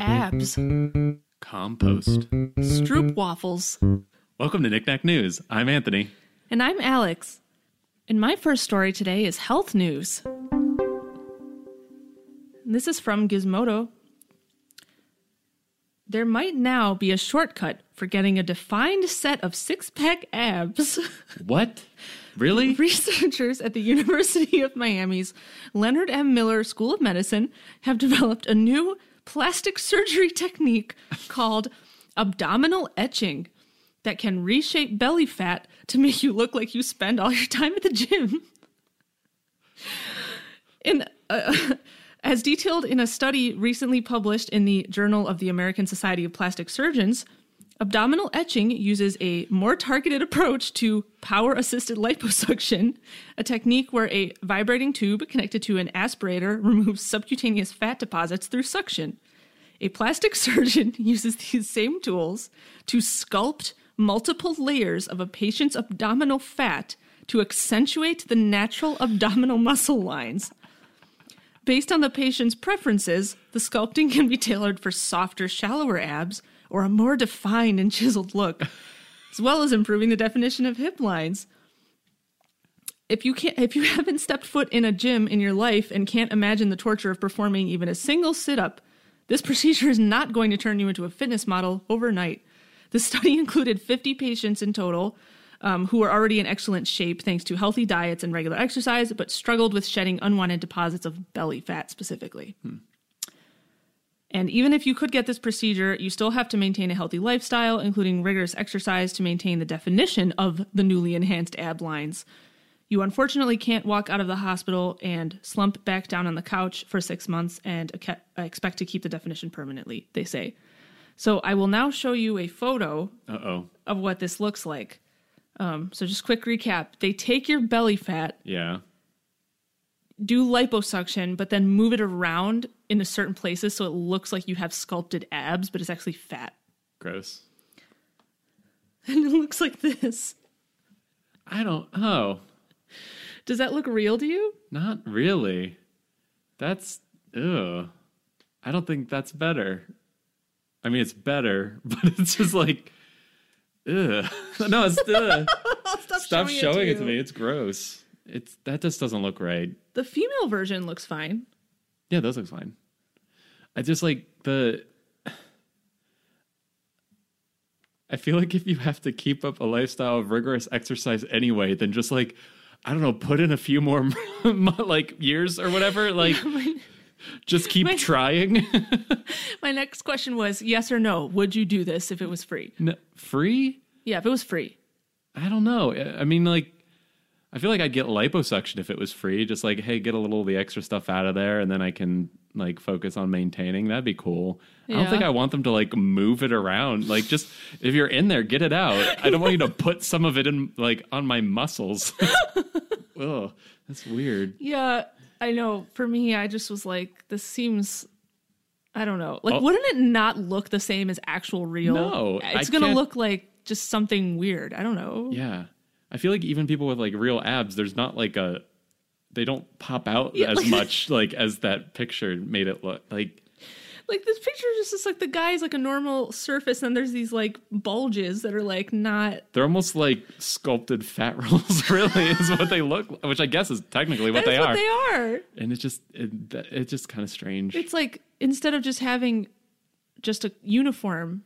Abs. Compost. Stroop waffles. Welcome to Knick-Knack News. I'm Anthony. And I'm Alex. And my first story today is health news. This is from Gizmodo. There might now be a shortcut for getting a defined set of six pack abs. What? Really? Researchers at the University of Miami's Leonard M. Miller School of Medicine have developed a new plastic surgery technique called abdominal etching that can reshape belly fat to make you look like you spend all your time at the gym. In, uh, as detailed in a study recently published in the Journal of the American Society of Plastic Surgeons, abdominal etching uses a more targeted approach to power assisted liposuction, a technique where a vibrating tube connected to an aspirator removes subcutaneous fat deposits through suction. A plastic surgeon uses these same tools to sculpt multiple layers of a patient's abdominal fat to accentuate the natural abdominal muscle lines. Based on the patient's preferences, the sculpting can be tailored for softer, shallower abs or a more defined and chiseled look, as well as improving the definition of hip lines. If you can't if you haven't stepped foot in a gym in your life and can't imagine the torture of performing even a single sit-up, this procedure is not going to turn you into a fitness model overnight. The study included 50 patients in total um, who were already in excellent shape thanks to healthy diets and regular exercise, but struggled with shedding unwanted deposits of belly fat specifically. And even if you could get this procedure, you still have to maintain a healthy lifestyle, including rigorous exercise to maintain the definition of the newly enhanced ab lines. You unfortunately can't walk out of the hospital and slump back down on the couch for six months and expect to keep the definition permanently, they say. So I will now show you a photo Uh oh. of what this looks like. Um, so just quick recap: they take your belly fat, Yeah. do liposuction, but then move it around into certain places so it looks like you have sculpted abs, but it's actually fat, Gross. and it looks like this. I don't. Oh, Does that look real to you? not really. That's. Ugh. I don't think that's better. I mean, it's better, but it's just like. Ugh. No, it's. Ugh. Stop, Stop showing it to you. me. It's gross. It's that just doesn't look right. The female version looks fine. Yeah, those look fine. I just like the. I feel like if you have to keep up a lifestyle of rigorous exercise anyway, then just like I don't know, put in a few more like years or whatever. Like, just keep my- trying. My next question was yes or no. Would you do this if it was free? No, free? Yeah, if it was free. I don't know. I mean, like, I feel like I'd get liposuction if it was free. Just like, hey, get a little of the extra stuff out of there, and then I can like focus on maintaining. That'd be cool. I don't think I want them to like move it around. Like, just if you're in there, get it out. I don't want you to put some of it in like on my muscles. Ugh, that's weird. Yeah, I know. For me, I just was like, this seems. I don't know. Like, Oh. wouldn't it not look the same as actual real? No, I it's gonna can't- look like just something weird. I don't know. Yeah, I feel like even people with like real abs, there's not like a. They don't pop out Yeah, as like- much like as that picture made it look like. Like this picture is just like the guy's like a normal surface, and there's these like bulges that are like not. They're almost like sculpted fat rolls, really, is what they look. Which I guess is technically what That they is are. what they are. and it's just it, it's just kind of strange. It's like instead of just having just a uniform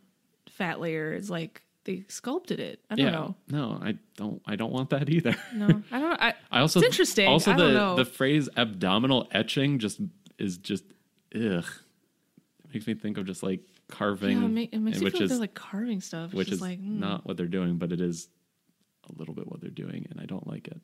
fat layer, it's like they sculpted it. I don't yeah, know. no, I don't. I don't want that either. No, I don't. I, I also It's interesting. Also, the the phrase abdominal etching just is just ugh. Makes me think of just like carving, yeah, it, make, it makes me which feel like is they're like carving stuff, which is like mm. not what they're doing, but it is a little bit what they're doing, and I don't like it.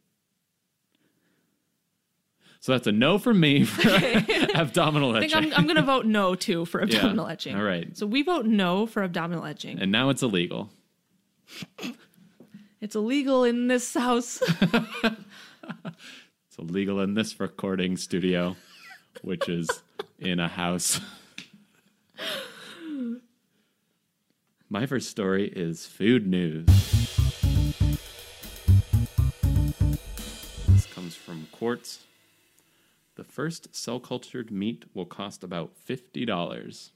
So that's a no from me for abdominal I think etching. I'm, I'm going to vote no too for abdominal etching. All right. So we vote no for abdominal etching. and now it's illegal. It's illegal in this house. It's illegal in this recording studio, which is in a house. My first story is food news. This comes from Quartz. the first cell cultured meat will cost about $50.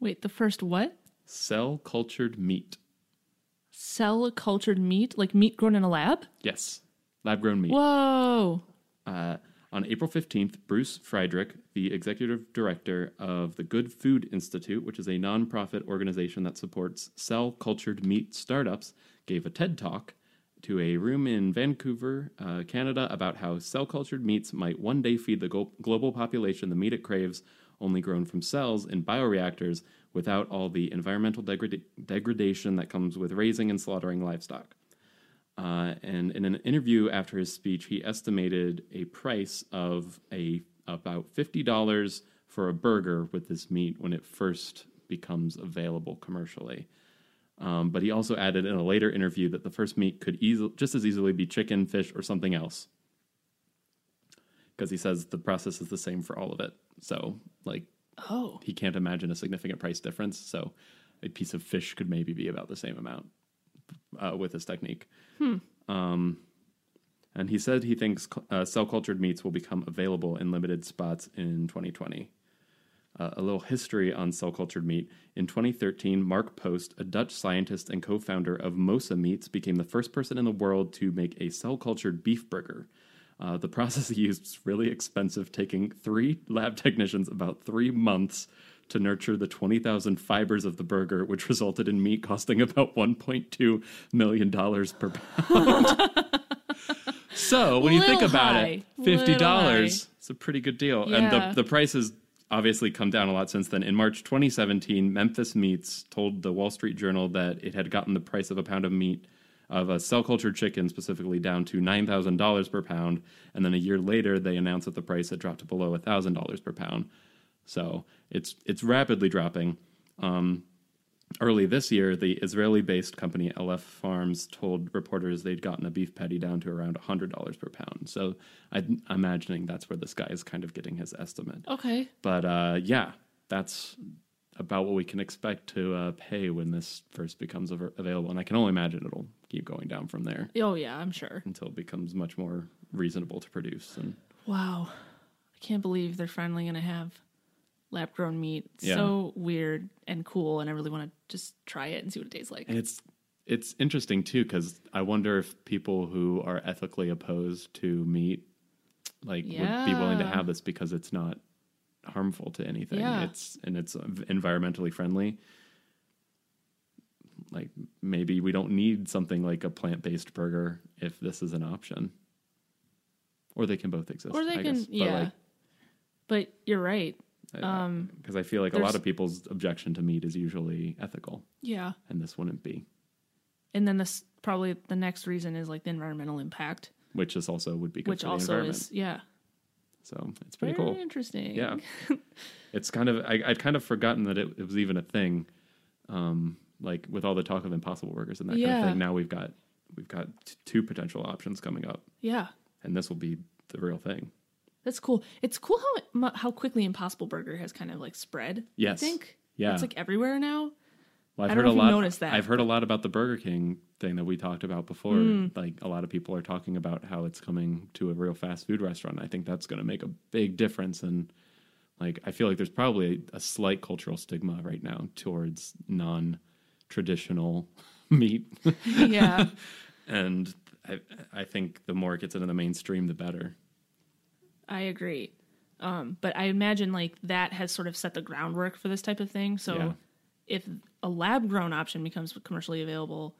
Wait, the first what? Cell cultured meat. Cell cultured meat, like meat grown in a lab? Yes, lab grown meat. Whoa. Uh, on April 15th, Bruce Friedrich, the executive director of the Good Food Institute, which is a nonprofit organization that supports cell cultured meat startups, gave a TED talk to a room in Vancouver, uh, Canada, about how cell cultured meats might one day feed the global population the meat it craves, only grown from cells in bioreactors without all the environmental degrad- degradation that comes with raising and slaughtering livestock. Uh, and in an interview after his speech, he estimated a price of a about fifty dollars for a burger with this meat when it first becomes available commercially. Um, but he also added in a later interview that the first meat could easily, just as easily be chicken, fish, or something else. Because he says the process is the same for all of it. So, like, Oh. he can't imagine a significant price difference. So, a piece of fish could maybe be about the same amount uh, with this technique. Um, and he said he thinks uh, cell cultured meats will become available in limited spots in 2020. Uh, a little history on cell cultured meat. In 2013, Mark Post, a Dutch scientist and co founder of Mosa Meats, became the first person in the world to make a cell cultured beef burger. Uh, the process he used was really expensive, taking three lab technicians about three months to nurture the 20,000 fibers of the burger, which resulted in meat costing about $1.2 million per pound. so when you think about high. it, $50, high. it's a pretty good deal. Yeah. And the, the price has obviously come down a lot since then. In March 2017, Memphis Meats told the Wall Street Journal that it had gotten the price of a pound of meat of a cell cultured chicken specifically down to $9,000 per pound. And then a year later, they announced that the price had dropped to below $1,000 per pound. So it's it's rapidly dropping. Um, early this year, the Israeli-based company Aleph Farms told reporters they'd gotten a beef patty down to around hundred dollars per pound. So I'm imagining that's where this guy is kind of getting his estimate. Okay. But uh, yeah, that's about what we can expect to uh, pay when this first becomes av- available, and I can only imagine it'll keep going down from there Oh, yeah, I'm sure. until it becomes much more reasonable to produce. And Wow. I can't believe they're finally going to have lab grown meat. Yeah. So weird and cool, and I really want to just try it and see what it tastes like. And it's it's interesting too because I wonder if people who are ethically opposed to meat like would be willing to have this because it's not harmful to anything. Yeah. It's and it's environmentally friendly. Like maybe we don't need something like a plant-based burger if this is an option. Or they can both exist. or they I can, guess. But, yeah. like, but you're right. Um, because I feel like a lot of people's objection to meat is usually ethical, Yeah. and this wouldn't be. And then this probably the next reason is like the environmental impact, Which is also would be good which for the also environment. is yeah, So it's pretty very cool. interesting. Yeah, it's kind of I, I'd kind of forgotten that it, it was even a thing. Um, like with all the talk of Impossible Burgers and that kind of thing. Now we've got we've got t- two potential options coming up, yeah. and this will be the real thing. That's cool. It's cool how how quickly Impossible Burger has kind of like spread. Yes. I think. Yeah. It's like everywhere now. Well, I've I heard a lot. noticed that, I've heard a lot about the Burger King thing that we talked about before. Mm. Like a lot of people are talking about how it's coming to a real fast food restaurant. I think that's going to make a big difference. And like, I feel like there's probably a slight cultural stigma right now towards non-traditional meat, Yeah. and I, I think the more it gets into the mainstream, the better. I agree. Um, but I imagine like that has sort of set the groundwork for this type of thing. So Yeah. if a lab grown option becomes commercially available,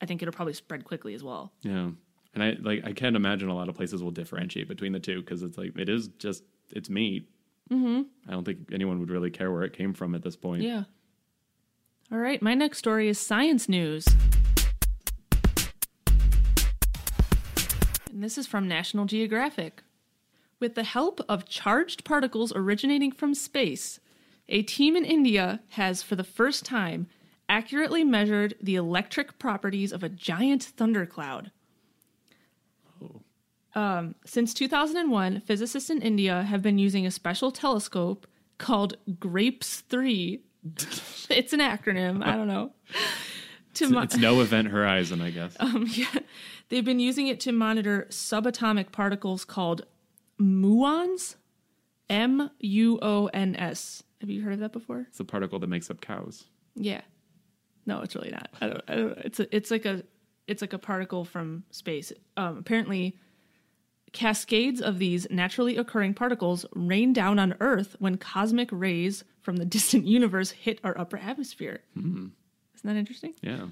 I think it'll probably spread quickly as well. Yeah. And I like I can't imagine a lot of places will differentiate between the two because it's like it is just it's meat. Mm-hmm. I don't think anyone would really care where it came from at this point. Yeah. All right. My next story is science news. And this is from National Geographic. With the help of charged particles originating from space, a team in India has, for the first time, accurately measured the electric properties of a giant thundercloud. Um, since 2001, physicists in India have been using a special telescope called GRAPES 3. it's an acronym, I don't know. To mo- It's no event horizon, I guess. um, yeah, They've been using it to monitor subatomic particles called muons. M U O N S. Have you heard of that before? It's a particle that makes up cows. Yeah. No, it's really not. I don't. I don't it's a, it's like a it's like a particle from space. Um, apparently, cascades of these naturally occurring particles rain down on Earth when cosmic rays from the distant universe hit our upper atmosphere. Isn't that interesting? Yeah.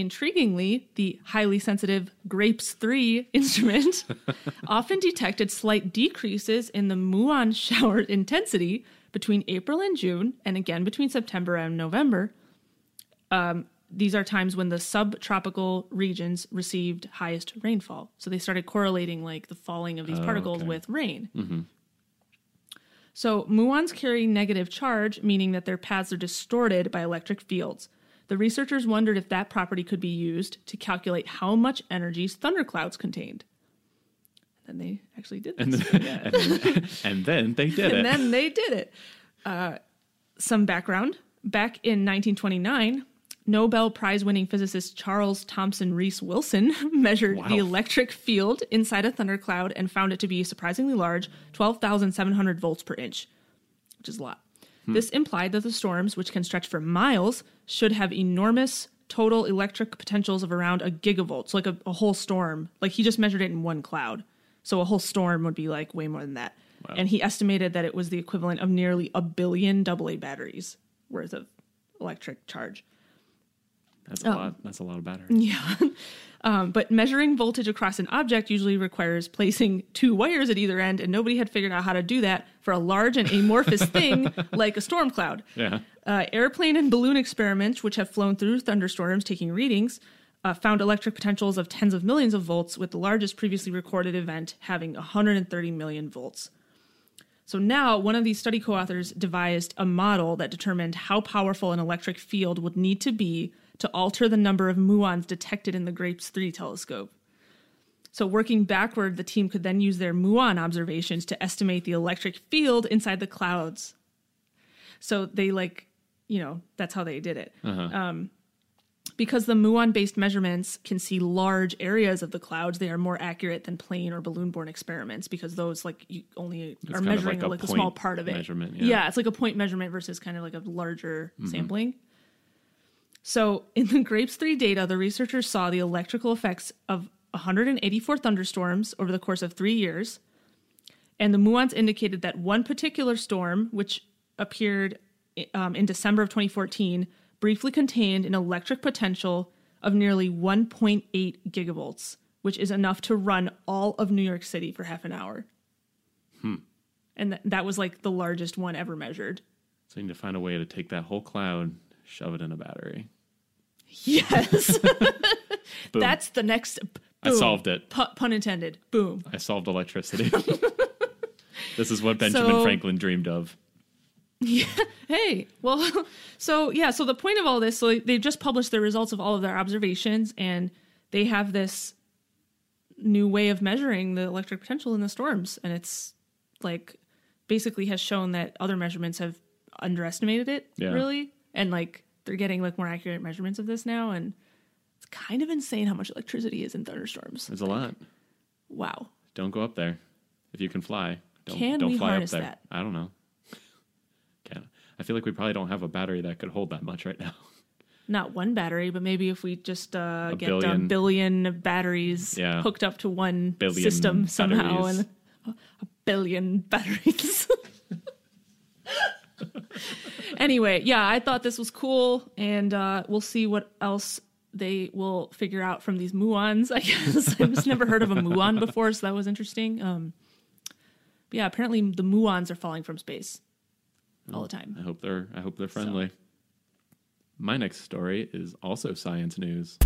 Intriguingly, the highly sensitive GRAPES 3 instrument often detected slight decreases in the muon shower intensity between April and June, and again between September and November. Um, these are times when the subtropical regions received highest rainfall. So they started correlating like the falling of these Oh, particles okay. with rain. So muons carry negative charge, meaning that their paths are distorted by electric fields. The researchers wondered if that property could be used to calculate how much energy thunderclouds contained. And then they actually did this. And then, and, then, and then they did and it. And then they did it. Uh, some background. Back in 1929, Nobel Prize winning physicist Charles Thomson Rees Wilson measured Wow. the electric field inside a thundercloud and found it to be surprisingly large 12,700 volts per inch, which is a lot. This implied that the storms, which can stretch for miles, should have enormous total electric potentials of around a gigavolt. So, like a, a whole storm. Like he just measured it in one cloud. So, a whole storm would be like way more than that. Wow. And he estimated that it was the equivalent of nearly a billion AA batteries worth of electric charge. That's a lot. That's a lot of battery. Yeah. um, but measuring voltage across an object usually requires placing two wires at either end, and nobody had figured out how to do that for a large and amorphous thing like a storm cloud. Yeah. Uh, airplane and balloon experiments, which have flown through thunderstorms taking readings, uh, found electric potentials of tens of millions of volts, with the largest previously recorded event having 130 million volts. So now, one of these study co authors devised a model that determined how powerful an electric field would need to be to alter the number of muons detected in the GRAPES 3 telescope. So, working backward, the team could then use their muon observations to estimate the electric field inside the clouds. So, they like, you know, that's how they did it. Um, because the muon based measurements can see large areas of the clouds, they are more accurate than plane or balloon borne experiments because those, like, you only are measuring like a like a small part of it. measurement, yeah. it's like a point measurement versus kind of like a larger sampling. So, in the GRAPES 3 data, the researchers saw the electrical effects of 184 thunderstorms over the course of three years. And the muons indicated that one particular storm, which appeared um, in December of 2014, briefly contained an electric potential of nearly 1.8 gigavolts, which is enough to run all of New York City for half an hour. And th- that was like the largest one ever measured. So you need to find a way to take that whole cloud, shove it in a battery. Yes. That's the next. I solved it. Pu- pun intended. Boom. I solved electricity. this is what Benjamin So- Franklin dreamed of. Yeah. Hey, well, so yeah, so the point of all this, so they've just published the results of all of their observations, and they have this new way of measuring the electric potential in the storms, and it's like basically has shown that other measurements have underestimated it Yeah. really, and like they're getting like more accurate measurements of this now, and it's kind of insane how much electricity is in thunderstorms. There's a lot. Wow. Don't go up there. If you can fly, don't, Can don't we fly up harness there. that? I don't know. Can I feel like we probably don't have a battery that could hold that much right now. not one battery, but maybe if we just uh, A get billion. a billion batteries Yeah. hooked up to one Billion system somehow, batteries. and a billion batteries. Anyway, yeah, I thought this was cool, and uh, we'll see what else they will figure out from these muons. I guess I've just never heard of a muon before, so that was interesting. Um, yeah, apparently the muons are falling from space all the time. I hope they're I hope they're friendly. My next story is also science news.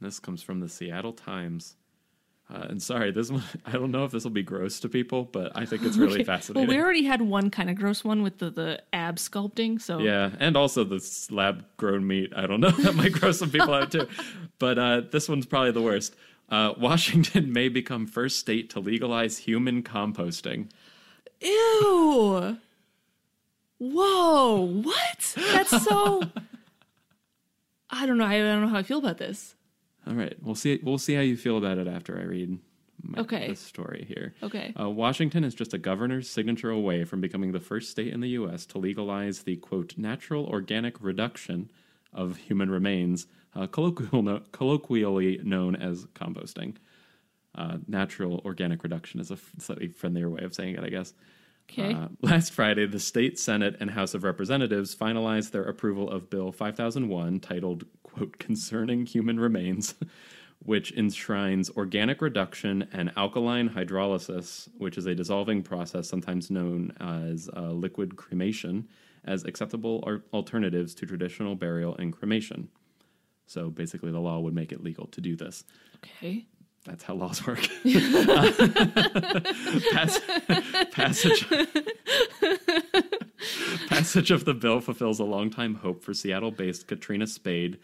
This comes from the Seattle Times. Uh, and sorry, this one I don't know if this will be gross to people, but I think it's really Okay. fascinating. Well, we already had one kind of gross one with the, the ab sculpting, so Yeah, and also the lab grown meat. I don't know. That might gross some people out too. But uh, this one's probably the worst. Uh, Washington may become first state to legalize human composting. Ew. Whoa, what? That's so I don't know. I don't know how I feel about this. All right, we'll see. We'll see how you feel about it after I read my, Okay. the story here. Okay. Uh, Washington is just a governor's signature away from becoming the first state in the U.S. to legalize the quote natural organic reduction of human remains, uh, colloquial no, colloquially known as composting. Uh, natural organic reduction is a slightly friendlier way of saying it, I guess. Okay. Uh, last Friday, the state Senate and House of Representatives finalized their approval of Bill 5001, titled, quote, Concerning Human Remains, which enshrines organic reduction and alkaline hydrolysis, which is a dissolving process sometimes known as uh, liquid cremation, as acceptable alternatives to traditional burial and cremation. So basically, the law would make it legal to do this. okay. That's how laws work. Pass- passage. Passage of the bill fulfills a longtime hope for Seattle based Katrina Spade,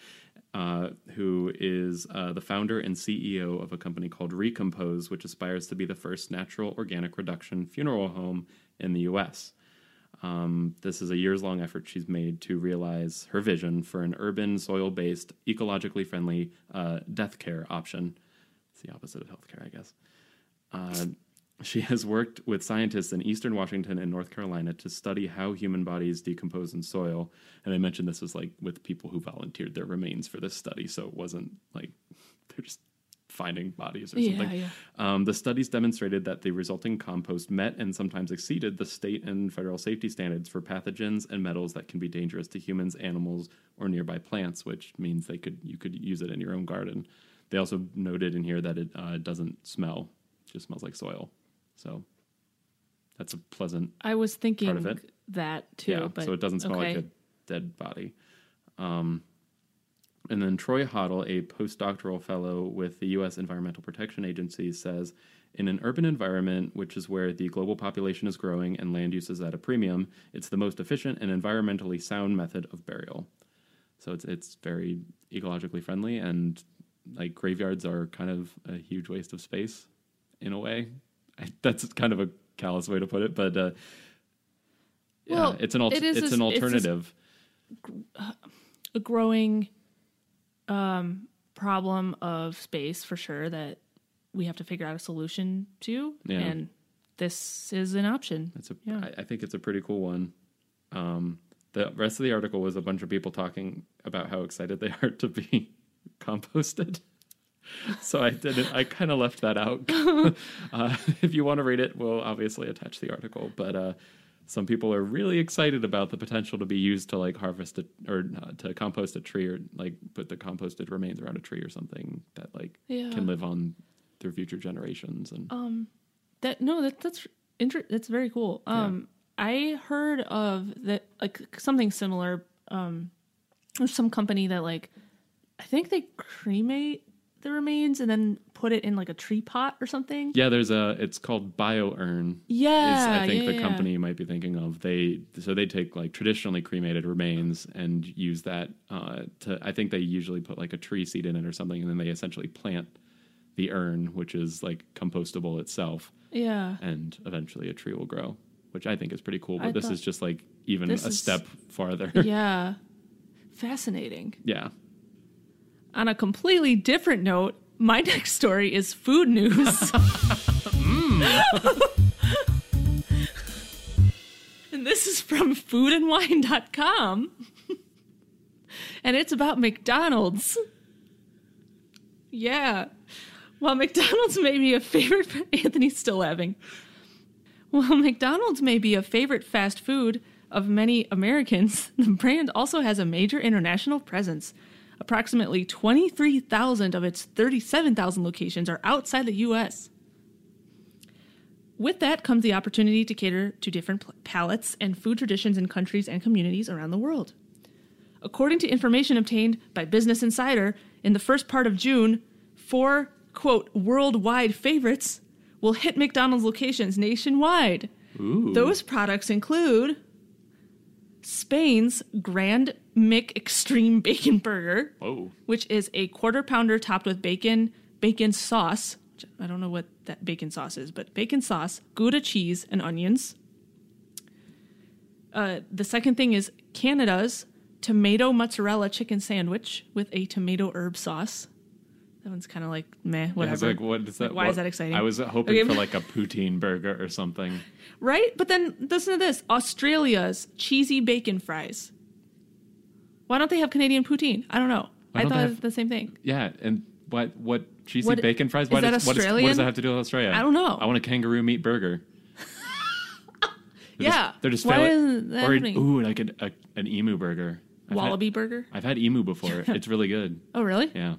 uh, who is uh, the founder and CEO of a company called Recompose, which aspires to be the first natural organic reduction funeral home in the U.S. Um, this is a years long effort she's made to realize her vision for an urban, soil based, ecologically friendly uh, death care option. It's the opposite of healthcare, I guess. She has worked with scientists in eastern Washington and North Carolina to study how human bodies decompose in soil. And I mentioned this was like with people who volunteered their remains for this study, so it wasn't like they're just finding bodies or Yeah, something. yeah. Um, the studies demonstrated that the resulting compost met and sometimes exceeded the state and federal safety standards for pathogens and metals that can be dangerous to humans, animals, or nearby plants, which means they could you could use it in your own garden. They also noted in here that it uh, doesn't smell; it just smells like soil. So that's a pleasant I was thinking Part of it. that too. yeah. but so it doesn't smell okay. like a dead body. Um, and then Troy Hottle, a postdoctoral fellow with the U.S. Environmental Protection Agency, says in an urban environment, which is where the global population is growing and land use is at a premium, it's the most efficient and environmentally sound method of burial. So it's it's very ecologically friendly, and like graveyards are kind of a huge waste of space, in a way. That's kind of a callous way to put it, but uh, yeah, it's an al- it is it's this- an it's this- alternative. a growing um, problem of space for sure that we have to figure out a solution to. Yeah. And this is an option. It's a. Yeah. I I think it's a pretty cool one. Um, the rest of the article was a bunch of people talking about how excited they are to be composted. So I didn't. I kind of left that out. uh, if you want to read it, we'll obviously attach the article. But uh, some people are really excited about the potential to be used to like harvest a, or uh, to compost a tree or like put the composted remains around a tree or something that like Yeah. can live on through future generations. And Um, that no, that that's inter- that's very cool. Um, I heard of that like something similar. Um, there's some company that like, I think they cremate the remains and then put it in like a tree pot or something. Yeah, there's a. It's called Bios Urn. Yeah, is I think yeah, the yeah. company you might be thinking of. They so they take like traditionally cremated remains and use that uh, to. I think they usually put like a tree seed in it or something, and then they essentially plant the urn, which is like compostable itself, Yeah. and eventually a tree will grow, which I think is pretty cool. But I this is just like even a is- step farther. yeah. Fascinating. yeah. On a completely different note, my next story is food news. Hmm. and this is from foodandwine.com. and it's about McDonald's. Yeah. While McDonald's may be a favorite, Anthony's still laughing. While McDonald's may be a favorite fast food of many Americans, the brand also has a major international presence. Approximately 23,000 of its 37,000 locations are outside the US. With that comes the opportunity to cater to different palates and food traditions in countries and communities around the world. According to information obtained by Business Insider, in the first part of June, four, quote, worldwide favorites will hit McDonald's locations nationwide. Ooh. Those products include Spain's Grand McExtreme Bacon Burger, Whoa. which is a quarter pounder topped with bacon, bacon sauce. I don't know what that bacon sauce is, but bacon sauce, Gouda cheese, and onions. Uh, the second thing is Canada's tomato mozzarella chicken sandwich with a tomato herb sauce. That one's kind of like meh, whatever. was like, what is that? Like, why is that exciting? I was hoping Okay. for like a poutine burger or something. Right? But then listen to this Australia's cheesy bacon fries. Why don't they have Canadian poutine? I don't know. Why I don't thought they it have- was the same thing. Yeah, and what what cheesy What- bacon fries? is Why that does, what, is, what Australian? does that have to do with Australia? I don't know. I want a kangaroo meat burger. They're Yeah. just, they're just Why failing- isn't that or happening? ooh, like an, a, an emu burger. I've Wallaby burger? I've had emu before. it's really good. Oh, really? Yeah,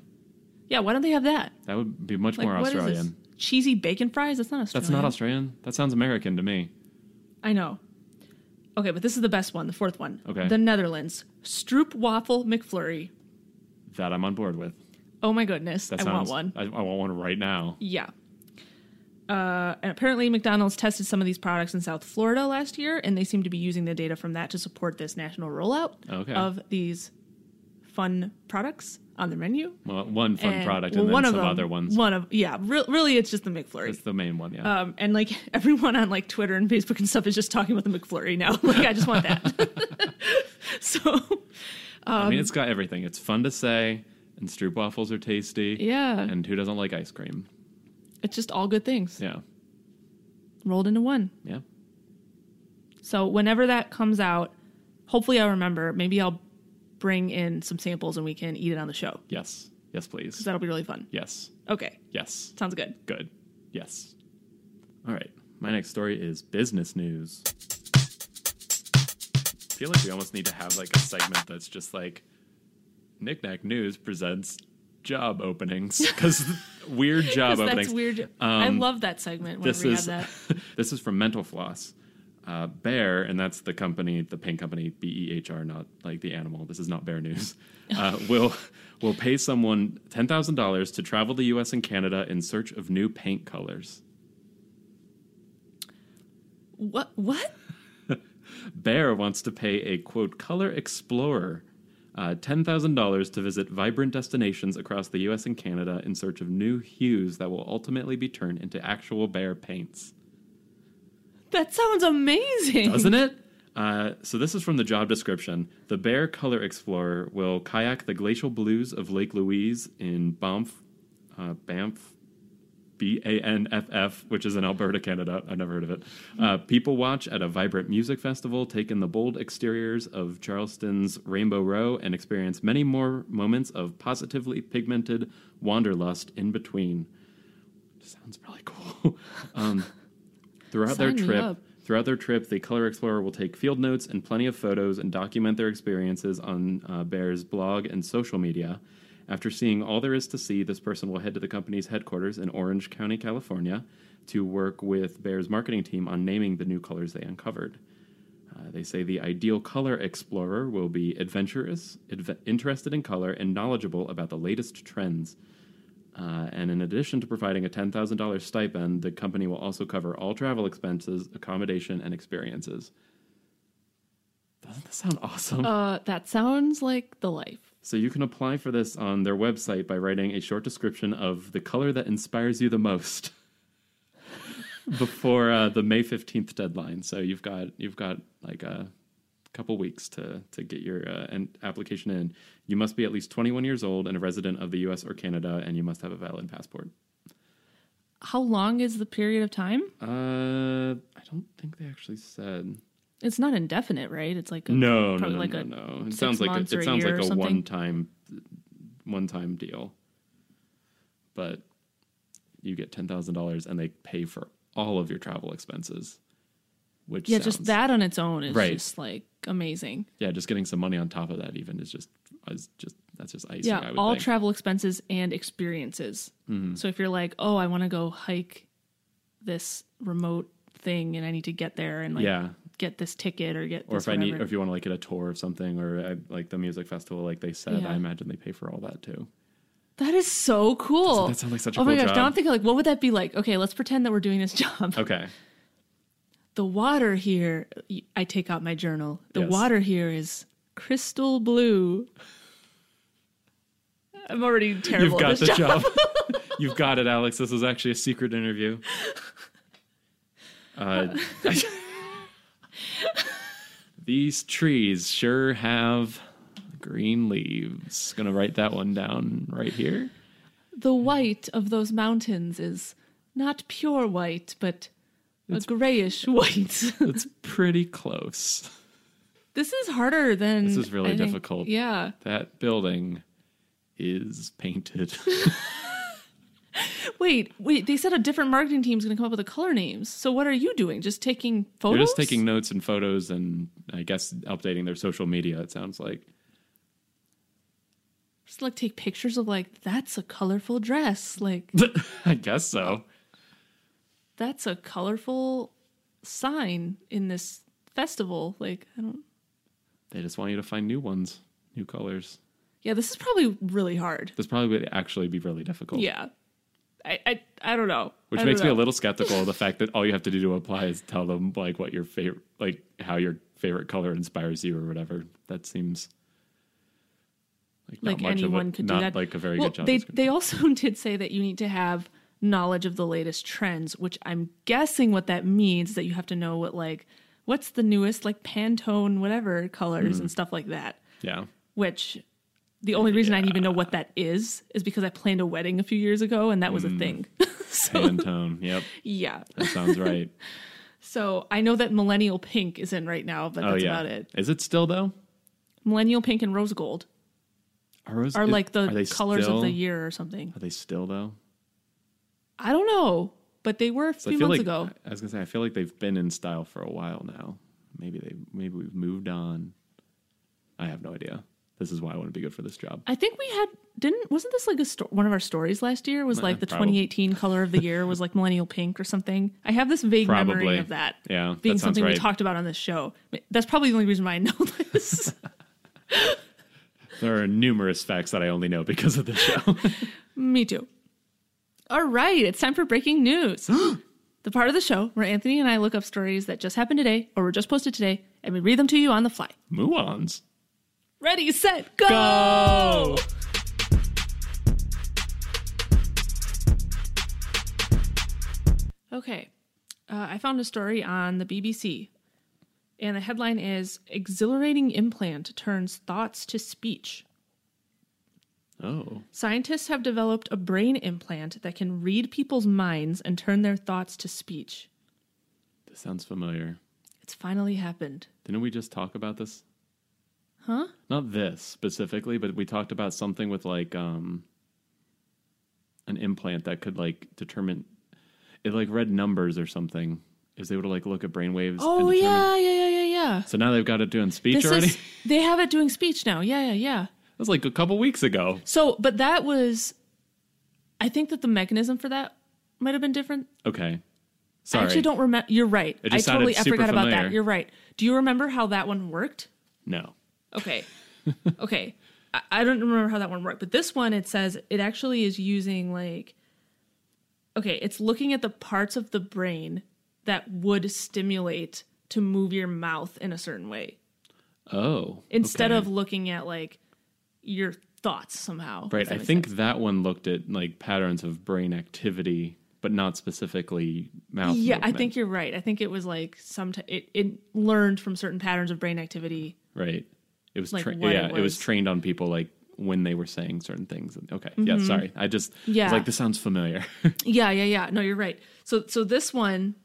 Yeah, why don't they have that? that would be much Like, more what is this? Australian. Cheesy bacon fries? That's not Australian. That's not Australian. That sounds American to me. I know. Okay, but this is the best one, the fourth one. Okay. The Netherlands. Stroop Waffle McFlurry. That I'm on board with. Oh my goodness. That I want one. I, I want one right now. Yeah. Uh, and apparently, McDonald's tested some of these products in South Florida last year, and they seem to be using the data from that to support this national rollout Okay. of these fun products on the menu. Well, one fun And- product well, and then one of some them, other ones. One of yeah, re- really, it's just the McFlurry. It's the main one. Yeah. Um, and like everyone on like Twitter and Facebook and stuff is just talking about the McFlurry now. Like I just want that. so I um, mean, it's got everything. It's fun to say, and stroop waffles are tasty. yeah, And who doesn't like ice cream? it's just all good things Yeah. rolled into one. Yeah. So whenever that comes out, hopefully I'll remember. Maybe I'll bring in some samples and we can eat it on the show Yes. Yes, please. because that'll be really fun. Yes. Okay, Yes. sounds good. Good. Yes. All right. My next story is business news. I feel like we almost need to have like a segment that's just like Knickknack News presents job openings because weird job openings. That's weird. I Um, love that segment whenever this we is have that. this is from Mental Floss. Uh, Behr, and that's the company, the paint company, B E H R, not like the animal. This is not Bear News. Uh, will will pay someone ten thousand dollars to travel the U.S. and Canada in search of new paint colors. What? What? Behr wants to pay a quote color explorer uh, ten thousand dollars to visit vibrant destinations across the U.S. and Canada in search of new hues that will ultimately be turned into actual Behr paints. That sounds amazing. doesn't it? Uh, so this is from the job description. The Behr Color Explorer will kayak the glacial blues of Lake Louise in Banff, uh, Banff, B A N F F, which is in Alberta, Canada. I've never heard of it. Uh, people watch at a vibrant music festival, take in the bold exteriors of Charleston's Rainbow Row, and experience many more moments of positively pigmented wanderlust in between. Sounds really cool. um, throughout their Sign me trip. Throughout their trip, the Color Explorer will take field notes and plenty of photos and document their experiences on uh, Behr's blog and social media. After seeing all there is to see, this person will head to the company's headquarters in Orange County, California, to work with Behr's marketing team on naming the new colors they uncovered. Uh, they say the ideal color explorer will be adventurous, adve- interested in color, and knowledgeable about the latest trends. Uh, and in addition to providing a $10,000 stipend, the company will also cover all travel expenses, accommodation, and experiences. Doesn't that sound awesome? Uh, that sounds like the life. so you can apply for this on their website by writing a short description of the color that inspires you the most before uh, the May 15th deadline. So you've got you've got like a couple weeks to to get your uh, application in. You must be at least 21 years old and a resident of the US or Canada and you must have a valid passport. How long is the period of time? Uh, I don't think they actually said. It's not indefinite, right? It's like a, No, no, no, like no, no. It sounds like a, it sounds like a one-time, one-time deal. But you get ten thousand dollars, and they pay for all of your travel expenses. Which yeah, sounds, just that on its own is Right. just like amazing. Yeah, just getting some money on top of that even is just is just that's just icing. I Yeah, would all think. Mm-hmm. travel expenses and experiences. So if you're like, oh, I want to go hike this remote thing and I need to get there and like yeah, get this ticket or get or if I need, or if you want to like get a tour of something, or uh, like the music festival, like they said, Yeah. I imagine they pay for all that too. that is so cool. that sounds like such a oh my gosh! job? Now I'm thinking like, what would that be like? Okay, let's pretend that we're doing this job. Okay, The water here, I take out my journal. The Yes. water here is crystal blue. I'm already terrible you've got the job. job. you've got it, Alex. This was actually a secret interview. Uh, these trees sure have Green leaves. Gonna write that one down right here. The white of those mountains is not pure white, but a grayish white. It's pretty close. this is harder than. This is really I think- difficult. Yeah. That building is painted. Wait, wait. They said a different marketing team is going to come up with the color names. So what are you doing? Just taking photos? They're just taking notes and photos and I guess updating their social media, it sounds like. Just like take pictures of like that's a colorful dress. Like I guess so. That's a colorful sign in this festival. Like I don't. They just want you to find new ones, new colors. Yeah, this is probably really hard. This probably would actually be really difficult. Yeah. I I, I don't know. Which don't makes me a little skeptical of the fact that all you have to do to apply is tell them like what your favorite, like how your favorite color inspires you or whatever. That seems like, not like much anyone of a, could do that. like a very well, good job. They they also did say that you need to have knowledge of the latest trends, which I'm guessing what that means is that you have to know what like what's the newest like Pantone whatever colors Mm-hmm. and stuff like that. yeah, Which the only reason I even know what that is is because I planned a wedding a few years ago and that was Mm. a thing. so Pantone. Yep, yeah. that sounds right. So I know that millennial pink is in right now, but oh that's yeah, about it. is it still though? Millennial pink and rose gold Are, those- are is- like the are colors still, of the year or something. Are they still though? I don't know, but they were a few feel months like ago. I was gonna say I feel like they've been in style for a while now. Maybe they maybe we've moved on. I have no idea. This is why I want to be good for this job. I think we had didn't wasn't this like a sto- one of our stories last year was like the probably. 2018 color of the year was like millennial pink or something. I have this vague memory of that Yeah, being that something we talked about on this show. That's probably the only reason why I know this. There are numerous facts that I only know because of the show. Me too. All right, it's time for breaking news. the part of the show where Anthony and I look up stories that just happened today or were just posted today, and we read them to you on the fly. Muons. Ready, set, go! Go! Okay. Uh, I found a story on the BBC, and the headline is Exhilarating Implant Turns Thoughts to Speech. Oh, Scientists have developed a brain implant that can read people's minds and turn their thoughts to speech. this sounds familiar. It's finally happened. Didn't we just talk about this? Huh? Not this specifically, but we talked about something with like um an implant that could like determine it like read numbers or something. Is they able to like look at brainwaves. Oh, yeah, yeah, yeah, yeah, yeah. So now they've got it doing speech This already. is, they have it doing speech now. Yeah, yeah, yeah. That was like a couple weeks ago. So, but that was, I think that the mechanism for that might have been different. Okay. Sorry. I actually don't remember. You're right. I totally I forgot about that. You're right. Do you remember how that one worked? No. Okay. okay. I, I don't remember how that one worked, but this one it says it actually is using like okay, it's looking at the parts of the brain that would stimulate to move your mouth in a certain way Oh. instead okay. of looking at like your thoughts somehow. Right. I think sense. that one looked at like patterns of brain activity, but not specifically mouth. Yeah, I think you're right. I think it was like some t- it, it learned from certain patterns of brain activity. right. It was, like tra- yeah, it it was was. trained on people like when they were saying certain things. Okay. Yeah. Sorry. I just Mm-hmm. Yeah. was like this sounds familiar. Yeah, yeah, yeah. No, you're right. So, so this one,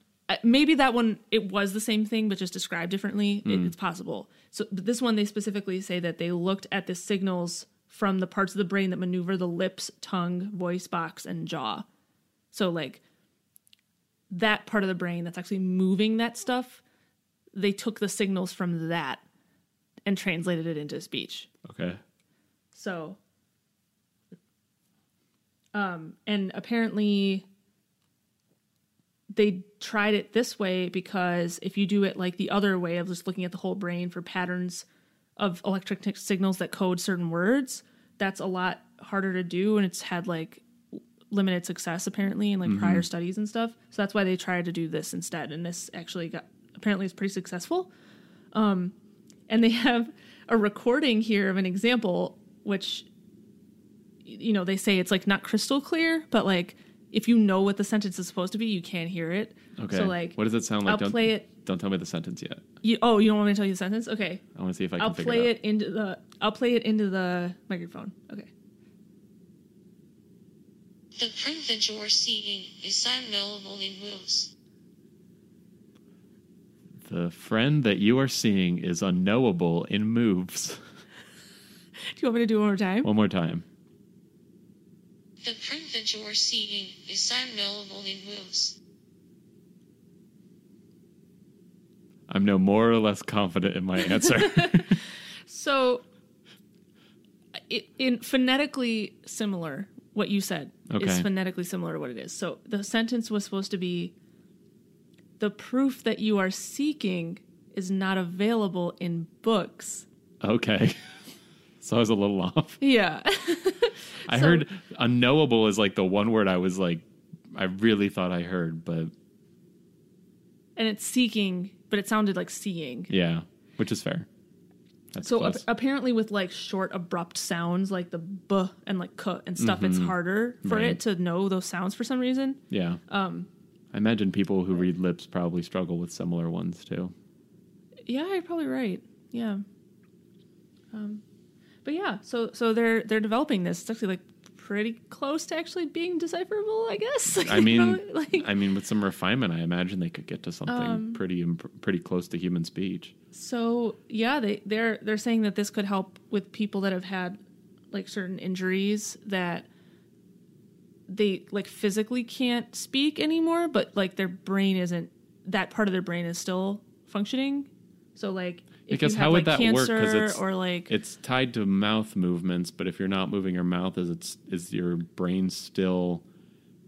maybe that one, it was the same thing, but just described differently. It, it's possible. So, but this one, they specifically say that they looked at the signals from the parts of the brain that maneuver the lips, tongue, voice box, and jaw. So, like that part of the brain that's actually moving that stuff, they took the signals from that and translated it into speech. okay. So, um, and apparently they tried it this way because if you do it like the other way of just looking at the whole brain for patterns of electric signals that code certain words, that's a lot harder to do, and it's had like limited success apparently in like mm-hmm. prior studies and stuff. So that's why they tried to do this instead, and this actually got apparently is pretty successful um, and they have a recording here of an example which you know they say it's like not crystal clear but like if you know what the sentence is supposed to be you can't hear it Okay. so like what does it sound like? i'll don't, play it Don't tell me the sentence yet. you, oh you don't want me to tell you the sentence okay I want to see if I can i'll play it it into the I'll play it into the microphone. Okay. The print that you are seeing is unknowable in moves. The friend that you are seeing is unknowable in moves. Do you want me to do it one more time? One more time. The print that you are seeing is unknowable in moves. I'm no more or less confident in my answer. So, it, in phonetically similar, what you said is phonetically similar to what it is. So the sentence was supposed to be, "The proof that you are seeking is not available in books." okay. So I was a little off. Yeah, I So- heard unknowable is like the one word I was like, I really thought I heard, but and it's seeking, but it sounded like seeing. yeah, which is fair. That's So ap- apparently, with like short, abrupt sounds like the b and like k and stuff, it's harder for Mm-hmm. Right. it to know those sounds for some reason. yeah. Um, I imagine people who read lips probably struggle with similar ones too. Yeah, you're probably right. Yeah. Um, but yeah, so so they're they're developing this. It's actually like pretty close to actually being decipherable, I guess. I You mean, know, like I mean, with some refinement, I imagine they could get to something Um, pretty imp- pretty close to human speech. so yeah, they they're they're saying that this could help with people that have had like certain injuries that they like physically can't speak anymore, but like their brain isn't that part of their brain is still functioning. So like Because how have, would like, that work? Because it's- or like It's tied to mouth movements, but if you're not moving your mouth, is it's is your brain still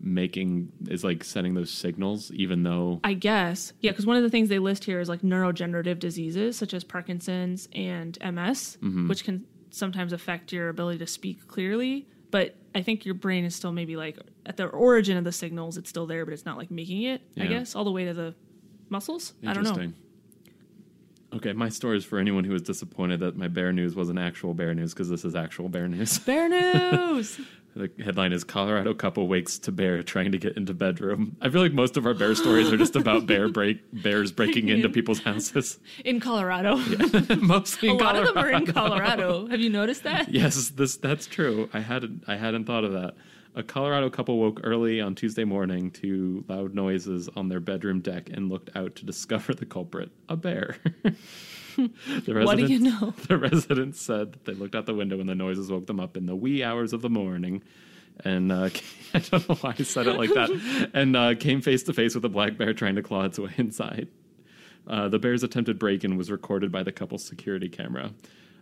making is like sending those signals, even though I guess. Yeah, because one of the things they list here is like neurodegenerative diseases such as Parkinson's and MS, Mm-hmm. which can sometimes affect your ability to speak clearly. But I think your brain is still maybe like at the origin of the signals, it's still there, but it's not like making it, I guess, all the way to the muscles. I don't know. Okay, my story is for anyone who was disappointed that my bear news wasn't actual bear news because this is actual bear news. Bear news! the headline is Colorado couple wakes to bear trying to get into bedroom. I feel like most of our bear stories are just about bear break bears breaking into people's houses. in Colorado. Yeah, Mostly A lot of them are in Colorado. Colorado. Have you noticed that? Yes, this that's true. I hadn't I hadn't thought of that. A Colorado couple woke early on Tuesday morning to loud noises on their bedroom deck and looked out to discover the culprit, a bear. the What do you know? The residents said that they looked out the window and the noises woke them up in the wee hours of the morning. And uh, I don't know why I said it like that. And uh, came face to face with a black bear trying to claw its way inside. Uh, the bear's attempted break in was recorded by the couple's security camera.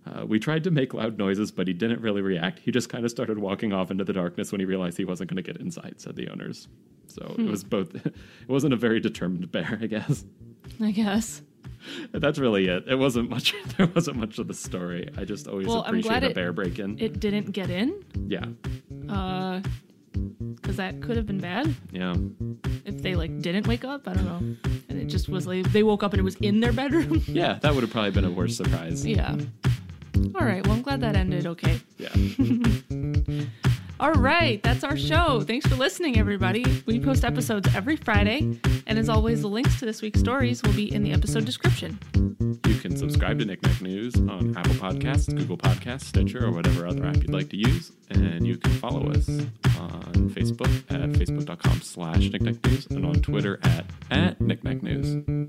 Uh, we tried to make loud noises, but he didn't really react. He just kind of started walking off into the darkness when he realized he wasn't going to get inside, said the owners. So Hmm. it was both, it wasn't a very determined bear, I guess. I guess. That's really it. It wasn't much, there wasn't much of the story. I just always Well, appreciate a it- bear break in. It didn't get in, Yeah. uh, because that could have been bad. Yeah. if they like didn't wake up. I don't know. And it just was like they woke up and it was in their bedroom. Yeah. That would have probably been a worse surprise. yeah. All right. Well, I'm glad that ended okay. Yeah. All right. That's our show. Thanks for listening, everybody. We post episodes every Friday. And as always, the links to this week's stories will be in the episode description. You can subscribe to Knickknack News on Apple Podcasts, Google Podcasts, Stitcher, or whatever other app you'd like to use. And you can follow us on Facebook at facebook.com slash Knickknack News and on Twitter at, at Knickknack News.